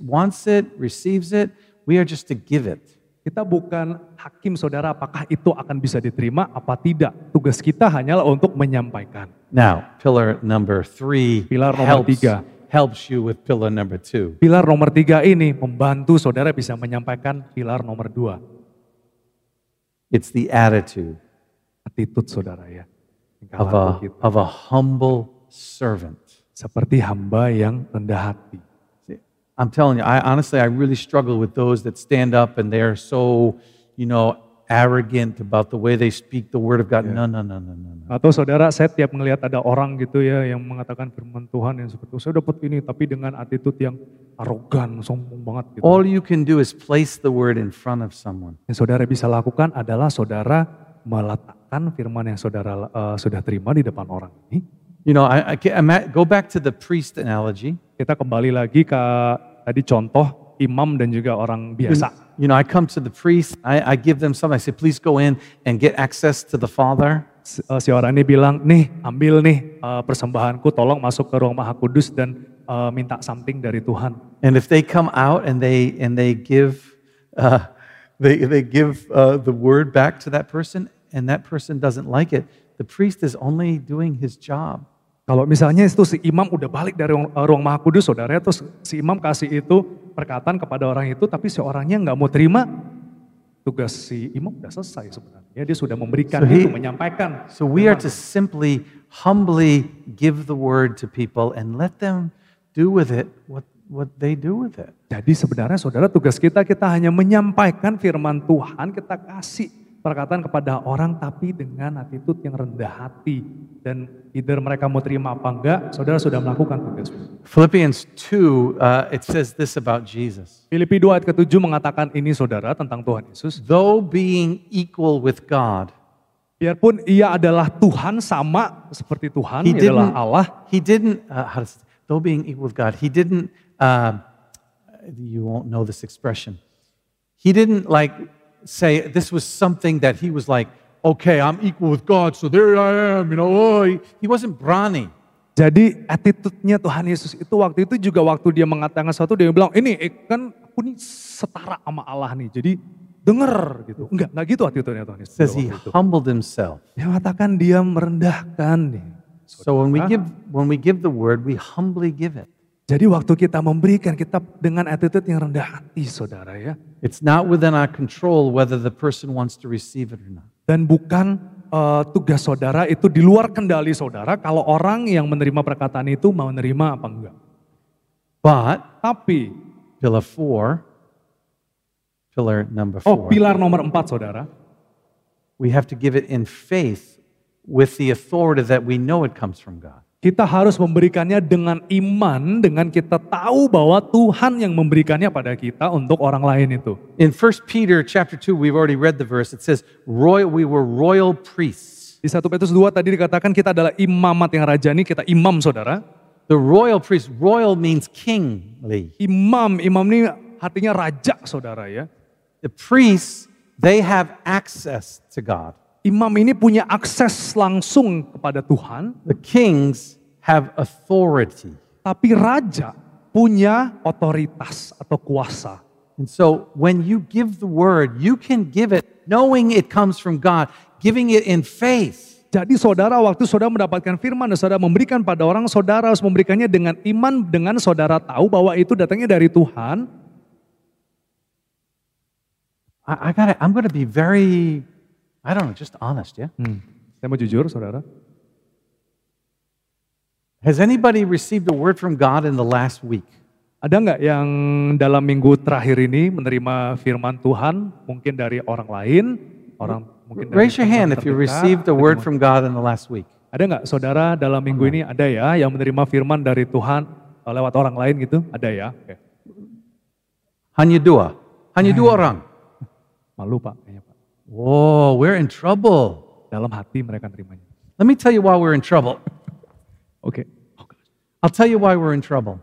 [SPEAKER 2] wants it, receives it. We are just to give it.
[SPEAKER 3] Kita bukan hakim saudara apakah itu akan bisa diterima apa tidak. Tugas kita hanyalah untuk menyampaikan.
[SPEAKER 2] Now, pillar number three
[SPEAKER 3] Pilar nomor
[SPEAKER 2] helps,
[SPEAKER 3] tiga.
[SPEAKER 2] helps you with pillar number two.
[SPEAKER 3] Pilar nomor tiga ini membantu saudara bisa menyampaikan pilar nomor dua.
[SPEAKER 2] It's the attitude
[SPEAKER 3] Attitude saudara ya.
[SPEAKER 2] Of a, of a humble servant.
[SPEAKER 3] Seperti hamba yang rendah hati.
[SPEAKER 2] I'm telling you, I honestly, I really struggle with those that stand up and they're so, you know, arrogant about the way they speak the word of God. No, no, no, no, no, no.
[SPEAKER 3] Atau saudara saya tiap ngelihat ada orang gitu ya yang mengatakan firman Tuhan yang seperti itu. saya dapat ini tapi dengan attitude yang arogan, sombong banget gitu.
[SPEAKER 2] All you can do is place the word in front of someone.
[SPEAKER 3] Yang saudara bisa lakukan adalah saudara meletakkan firman yang saudara eh, sudah terima di depan orang ini.
[SPEAKER 2] You know, I, I ima- go back to the priest analogy.
[SPEAKER 3] Kita kembali lagi ke tadi contoh imam dan juga orang biasa.
[SPEAKER 2] You know, I come to the priest, I, I give them something. I say, please go in and get access to the Father.
[SPEAKER 3] Si eh, si orang ini bilang, nih ambil nih eh, persembahanku, tolong masuk ke ruang maha kudus dan eh, minta something dari Tuhan.
[SPEAKER 2] And if they come out and they and they give uh, they they give uh, the word back to that person, and that person doesn't like it, the priest is only doing his job.
[SPEAKER 3] Kalau misalnya itu si imam udah balik dari ruang, eh, ruang maha kudus saudara, terus si imam kasih itu perkataan kepada orang itu, tapi si orangnya nggak mau terima, tugas si imam udah selesai sebenarnya. Dia sudah memberikan
[SPEAKER 2] So he-
[SPEAKER 3] itu, menyampaikan.
[SPEAKER 2] So we are to simply, humbly give the word to people and let them do with it what what they do with it.
[SPEAKER 3] Jadi sebenarnya saudara tugas kita, kita hanya menyampaikan firman Tuhan, kita kasih perkataan kepada orang tapi dengan attitude yang rendah hati. Dan either mereka mau terima apa enggak, saudara sudah melakukan tugas.
[SPEAKER 2] Philippians 2, uh, it says this about Jesus.
[SPEAKER 3] Filipi 2 ayat ke-7 mengatakan ini saudara tentang Tuhan Yesus.
[SPEAKER 2] Though being equal with God,
[SPEAKER 3] Biarpun ia adalah Tuhan sama seperti Tuhan,
[SPEAKER 2] he
[SPEAKER 3] ia adalah Allah.
[SPEAKER 2] he didn't, uh, how to say, though being equal with God, he didn't, uh, you won't know this expression. He didn't like say this was something that he was like, okay, I'm equal with God, so there I am, you know. Oh, he, wasn't brawny.
[SPEAKER 3] Jadi attitude-nya Tuhan Yesus itu waktu itu juga waktu dia mengatakan sesuatu dia bilang ini eh, kan aku nih setara sama Allah nih. Jadi denger gitu. Enggak, enggak gitu attitude-nya Tuhan Yesus.
[SPEAKER 2] Says he
[SPEAKER 3] itu.
[SPEAKER 2] humbled himself.
[SPEAKER 3] Dia mengatakan dia merendahkan nih.
[SPEAKER 2] So when we give when we give the word, we humbly give it.
[SPEAKER 3] Jadi waktu kita memberikan kita dengan attitude yang rendah hati saudara ya.
[SPEAKER 2] It's not within our control whether the person wants to receive it or not.
[SPEAKER 3] Dan bukan eh, tugas saudara itu di luar kendali saudara kalau orang yang menerima perkataan itu mau menerima apa enggak.
[SPEAKER 2] But
[SPEAKER 3] Tapi,
[SPEAKER 2] pillar four, pillar number
[SPEAKER 3] oh
[SPEAKER 2] four.
[SPEAKER 3] pilar nomor empat saudara.
[SPEAKER 2] we have to give it in faith with the authority that we know it comes from God.
[SPEAKER 3] Kita harus memberikannya dengan iman, dengan kita tahu bahwa Tuhan yang memberikannya pada kita untuk orang lain itu.
[SPEAKER 2] In 1 Peter chapter 2, we've already read the verse. It says, royal, we were royal priests.
[SPEAKER 3] Di 1 Petrus 2 tadi dikatakan kita adalah imamat yang rajani, kita imam saudara.
[SPEAKER 2] The royal priest, royal means kingly.
[SPEAKER 3] Imam, imam ini artinya raja saudara ya.
[SPEAKER 2] The priests, they have access to God.
[SPEAKER 3] Imam ini punya akses langsung kepada Tuhan,
[SPEAKER 2] The kings have authority.
[SPEAKER 3] tapi raja punya otoritas atau kuasa.
[SPEAKER 2] And so when you give the word, you can give it knowing it comes from God, giving it in faith.
[SPEAKER 3] Jadi saudara waktu saudara mendapatkan firman dan saudara memberikan pada orang, saudara harus memberikannya dengan iman, dengan saudara tahu bahwa itu datangnya dari Tuhan.
[SPEAKER 2] I, I gotta, I'm going to be very, I don't know, just honest, yeah?
[SPEAKER 3] Hmm. Saya mau jujur saudara,
[SPEAKER 2] Has anybody received a word from God in the last week?
[SPEAKER 3] ada nggak yang dalam minggu terakhir ini menerima firman Tuhan mungkin dari orang lain, orang mungkin dari
[SPEAKER 2] Raise your hand if you received a word from God in the last week.
[SPEAKER 3] Ada nggak saudara dalam minggu ini ada ya yang menerima firman dari Tuhan eh, lewat orang lain gitu? Ada ya? Oke.
[SPEAKER 2] Hanya dua. Hanya dua orang.
[SPEAKER 3] Malu pak, kayaknya pak.
[SPEAKER 2] Whoa, we're in trouble.
[SPEAKER 3] Dalam hati mereka terimanya.
[SPEAKER 2] Let me tell you why we're in trouble.
[SPEAKER 3] Oke.
[SPEAKER 2] I'll tell you why we're in trouble.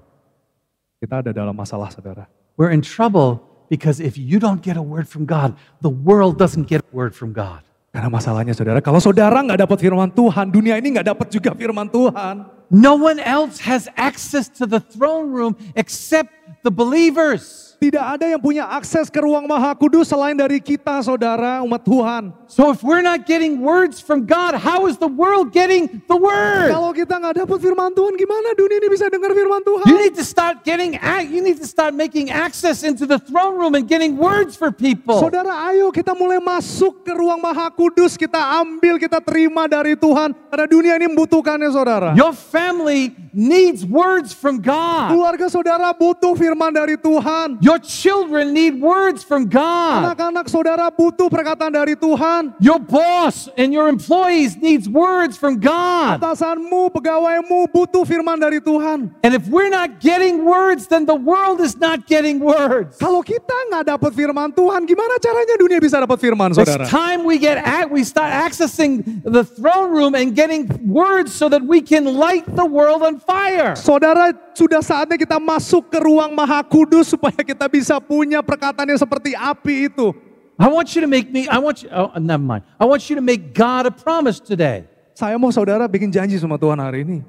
[SPEAKER 3] Kita ada dalam masalah saudara.
[SPEAKER 2] We're in trouble because if you don't get a word from God, the world doesn't get a word from God.
[SPEAKER 3] Karena masalahnya saudara, kalau saudara nggak dapat firman Tuhan, dunia ini nggak dapat juga firman Tuhan.
[SPEAKER 2] No one else has access to the throne room except the believers.
[SPEAKER 3] Tidak ada yang punya akses ke ruang maha kudus selain dari kita saudara umat Tuhan.
[SPEAKER 2] So if we're not getting words from God, how is the world getting the word?
[SPEAKER 3] Kalau kita nggak dapat firman Tuhan, gimana dunia ini bisa dengar firman Tuhan?
[SPEAKER 2] You need to start getting you need to start making access into the throne room and getting words for people.
[SPEAKER 3] Saudara, ayo kita mulai masuk ke ruang maha kudus, kita ambil, kita terima dari Tuhan. Karena dunia ini membutuhkannya saudara.
[SPEAKER 2] Your family needs words from God.
[SPEAKER 3] Keluarga saudara butuh firman dari Tuhan.
[SPEAKER 2] Your children need words from God.
[SPEAKER 3] Anak-anak saudara butuh perkataan dari Tuhan.
[SPEAKER 2] Your boss and your employees needs words from God.
[SPEAKER 3] Atasanmu, pegawaimu butuh firman dari Tuhan.
[SPEAKER 2] And if we're not getting words, then the world is not getting words.
[SPEAKER 3] Kalau kita nggak dapat firman Tuhan, gimana caranya dunia bisa dapat firman saudara?
[SPEAKER 2] It's time we get at, we start accessing the throne room and getting words so that we can light the world on fire.
[SPEAKER 3] Saudara, sudah saatnya kita masuk ke ruang maha kudus supaya kita bisa punya perkataan yang seperti api itu.
[SPEAKER 2] I want you to make me, I want you, oh, never mind. I want you to make God a promise today
[SPEAKER 3] Saya mau saudara bikin janji sama Tuhan hari ini.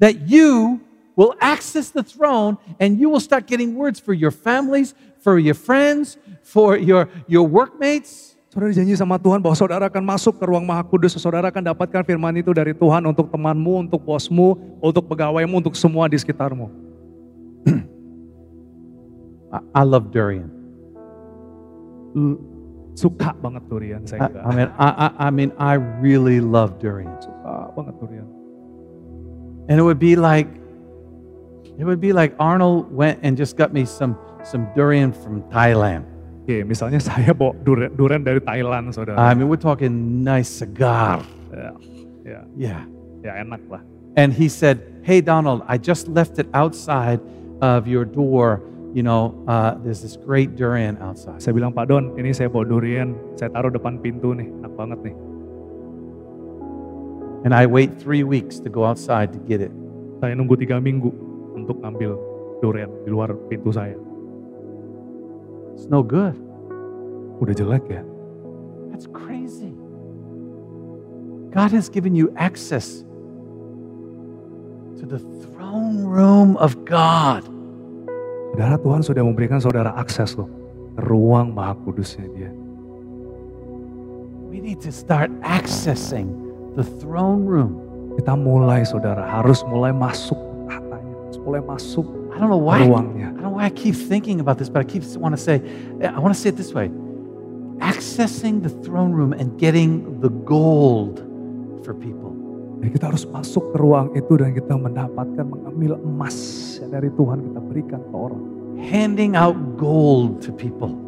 [SPEAKER 2] that you will access the throne and you will start getting words for your families, for your friends, for your, your workmates.
[SPEAKER 3] Saudara janji sama Tuhan bahwa saudara akan masuk ke ruang maha kudus. Saudara akan dapatkan firman itu dari Tuhan untuk temanmu, untuk bosmu, untuk pegawaimu, untuk semua di sekitarmu.
[SPEAKER 2] I, I love durian.
[SPEAKER 3] Suka banget durian saya
[SPEAKER 2] I. I mean, I, I, I mean, I really love durian.
[SPEAKER 3] Suka banget durian.
[SPEAKER 2] And it would be like, it would be like Arnold went and just got me some, some durian from Thailand.
[SPEAKER 3] Oke, misalnya saya bawa durian, durian dari Thailand, saudara.
[SPEAKER 2] I mean, we're talking nice cigar.
[SPEAKER 3] ya, ya,
[SPEAKER 2] Yeah.
[SPEAKER 3] ya enak lah.
[SPEAKER 2] And he said, Hey, Donald, I just left it outside of your door. You know, uh, there's this great durian outside.
[SPEAKER 3] Saya bilang, Pak Don, ini saya bawa durian, saya taruh depan pintu nih, enak banget nih.
[SPEAKER 2] And I wait three weeks to go outside to get it.
[SPEAKER 3] Saya nunggu tiga minggu untuk ngambil durian di luar pintu saya.
[SPEAKER 2] It's no good.
[SPEAKER 3] Udah jelek ya.
[SPEAKER 2] That's crazy. God has given you access to the throne room of God.
[SPEAKER 3] Saudara Tuhan sudah memberikan saudara akses loh ke ruang maha kudusnya dia.
[SPEAKER 2] We need to start accessing the throne room.
[SPEAKER 3] Kita mulai saudara harus mulai masuk katanya, harus mulai masuk
[SPEAKER 2] I don't know why.
[SPEAKER 3] ruangnya.
[SPEAKER 2] I don't know why I keep thinking about this, but I keep want to say, I want to say it this way: accessing the throne room and getting the gold for people.
[SPEAKER 3] Dan kita harus masuk ke ruang itu dan kita mendapatkan mengambil emas yang dari Tuhan kita berikan ke orang.
[SPEAKER 2] Handing out gold to people.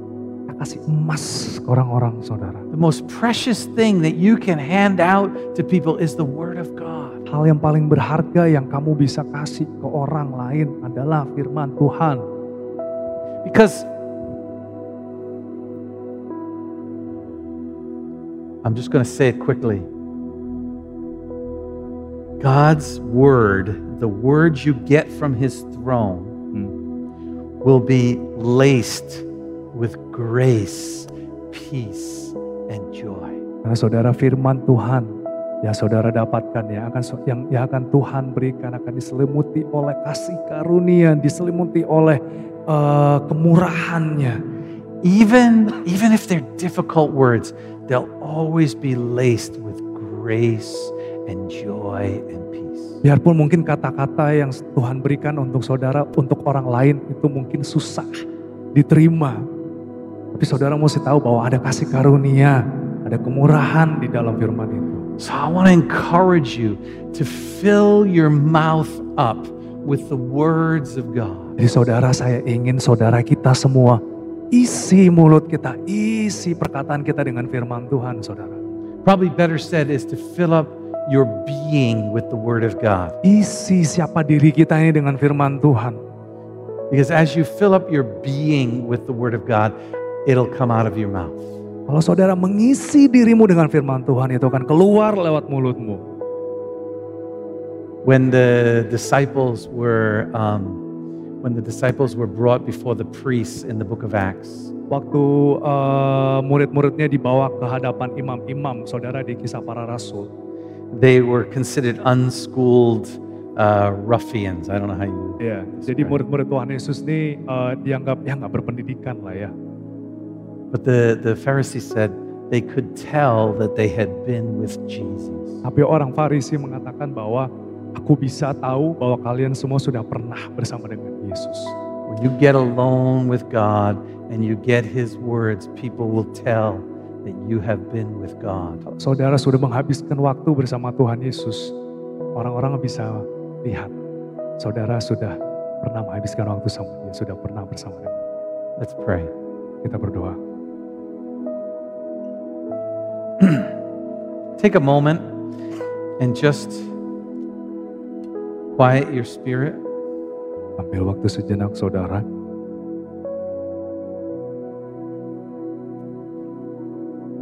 [SPEAKER 3] kita kasih emas ke orang-orang saudara.
[SPEAKER 2] The most precious thing that you can hand out to people is the Word of God.
[SPEAKER 3] Hal yang paling berharga yang kamu bisa kasih ke orang lain adalah firman Tuhan.
[SPEAKER 2] Because I'm just going to say it quickly. God's Word, the words you get from His throne, will be laced with grace, peace, and joy.
[SPEAKER 3] Karena saudara firman Tuhan ya saudara dapatkan ya akan yang yang akan Tuhan berikan akan diselimuti oleh kasih karunia, diselimuti oleh uh, kemurahannya.
[SPEAKER 2] Even, even if they're difficult words, they'll always be laced with grace and joy and peace.
[SPEAKER 3] Biarpun mungkin kata-kata yang Tuhan berikan untuk saudara, untuk orang lain itu mungkin susah diterima. Tapi saudara mesti tahu bahwa ada kasih karunia, ada kemurahan di dalam firman itu.
[SPEAKER 2] So I want to encourage you to fill your mouth up with the words of God.
[SPEAKER 3] Jadi saudara saya ingin saudara kita semua isi mulut kita, isi perkataan kita dengan firman Tuhan saudara.
[SPEAKER 2] Probably better said is to fill up your being with the Word of God.
[SPEAKER 3] Isi siapa diri kita ini dengan firman Tuhan.
[SPEAKER 2] Because as you fill up your being with the Word of God, it'll come out of your mouth.
[SPEAKER 3] Kalau saudara mengisi dirimu dengan firman Tuhan itu akan keluar lewat mulutmu.
[SPEAKER 2] When the disciples were, um, when the disciples were brought before the priests in the book of Acts,
[SPEAKER 3] Waktu uh, murid-muridnya dibawa ke hadapan imam-imam, saudara di kisah para rasul.
[SPEAKER 2] They were considered unschooled uh, ruffians. I don't know how you.
[SPEAKER 3] Ya, jadi murid-murid Tuhan Yesus ini uh, dianggap ya nggak berpendidikan lah ya.
[SPEAKER 2] But the, the Pharisees said they could tell that they had been with Jesus.
[SPEAKER 3] Tapi orang Farisi mengatakan bahwa aku bisa tahu bahwa kalian semua sudah pernah bersama dengan Yesus.
[SPEAKER 2] When you get alone with God and you get His words, people will tell that you have been with God.
[SPEAKER 3] Kalau saudara sudah menghabiskan waktu bersama Tuhan Yesus, orang-orang bisa lihat saudara sudah pernah menghabiskan waktu sama dia, sudah pernah bersama dia.
[SPEAKER 2] Let's pray.
[SPEAKER 3] Kita berdoa.
[SPEAKER 2] Take a moment and just quiet your spirit.
[SPEAKER 3] Ambil waktu sejenak saudara.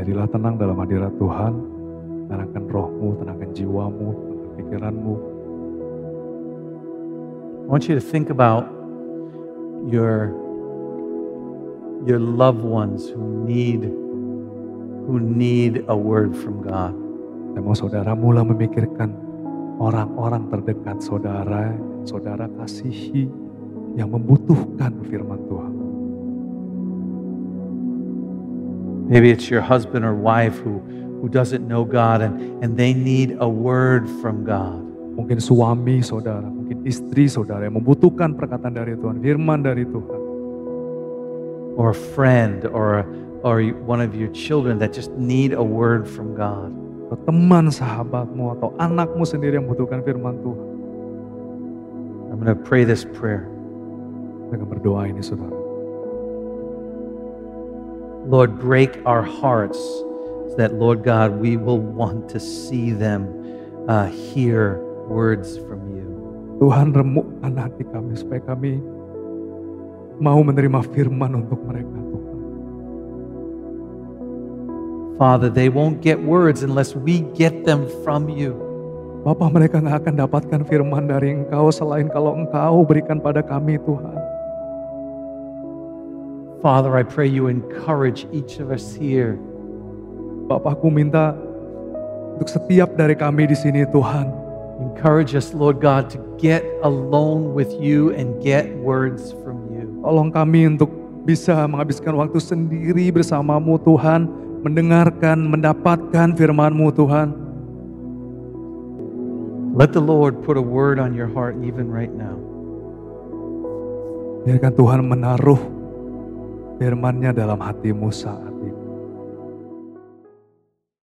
[SPEAKER 3] Jadilah tenang dalam hadirat Tuhan. Tenangkan rohmu, tenangkan jiwamu, tenangkan pikiranmu.
[SPEAKER 2] I want you to think about your your loved ones who need who need a word from God.
[SPEAKER 3] Saya mau saudara mulai memikirkan orang-orang terdekat saudara, saudara kasihi, yang membutuhkan firman Tuhan.
[SPEAKER 2] Maybe it's your husband or wife who, who doesn't know God and, and they need a word from God.
[SPEAKER 3] Mungkin suami saudara, mungkin istri saudara yang membutuhkan perkataan dari Tuhan, firman dari Tuhan.
[SPEAKER 2] Or a friend or, or one of your children that just need a word from God.
[SPEAKER 3] Atau teman sahabatmu atau anakmu sendiri yang membutuhkan firman Tuhan.
[SPEAKER 2] I'm going to pray this prayer.
[SPEAKER 3] Saya akan berdoa ini saudara.
[SPEAKER 2] Lord, break our hearts so that, Lord God, we will want to see them uh, hear words from you.
[SPEAKER 3] Tuhan remukkan hati kami supaya kami mau menerima firman untuk mereka Tuhan.
[SPEAKER 2] Father, they won't get words unless we get them from you.
[SPEAKER 3] Bapak mereka nggak akan dapatkan firman dari Engkau selain kalau Engkau berikan pada kami Tuhan.
[SPEAKER 2] Father, I pray you encourage each of us here
[SPEAKER 3] Bapakku minta untuk setiap dari kami di sini Tuhan.
[SPEAKER 2] Encourage us, Lord God, to get alone with you and get words from you.
[SPEAKER 3] Tolong kami untuk bisa menghabiskan waktu sendiri bersamamu Tuhan. Mendengarkan, mendapatkan firman-Mu Tuhan.
[SPEAKER 2] Let the Lord put a word on your heart even right now.
[SPEAKER 3] Biarkan Tuhan menaruh firman-Nya dalam hatimu saat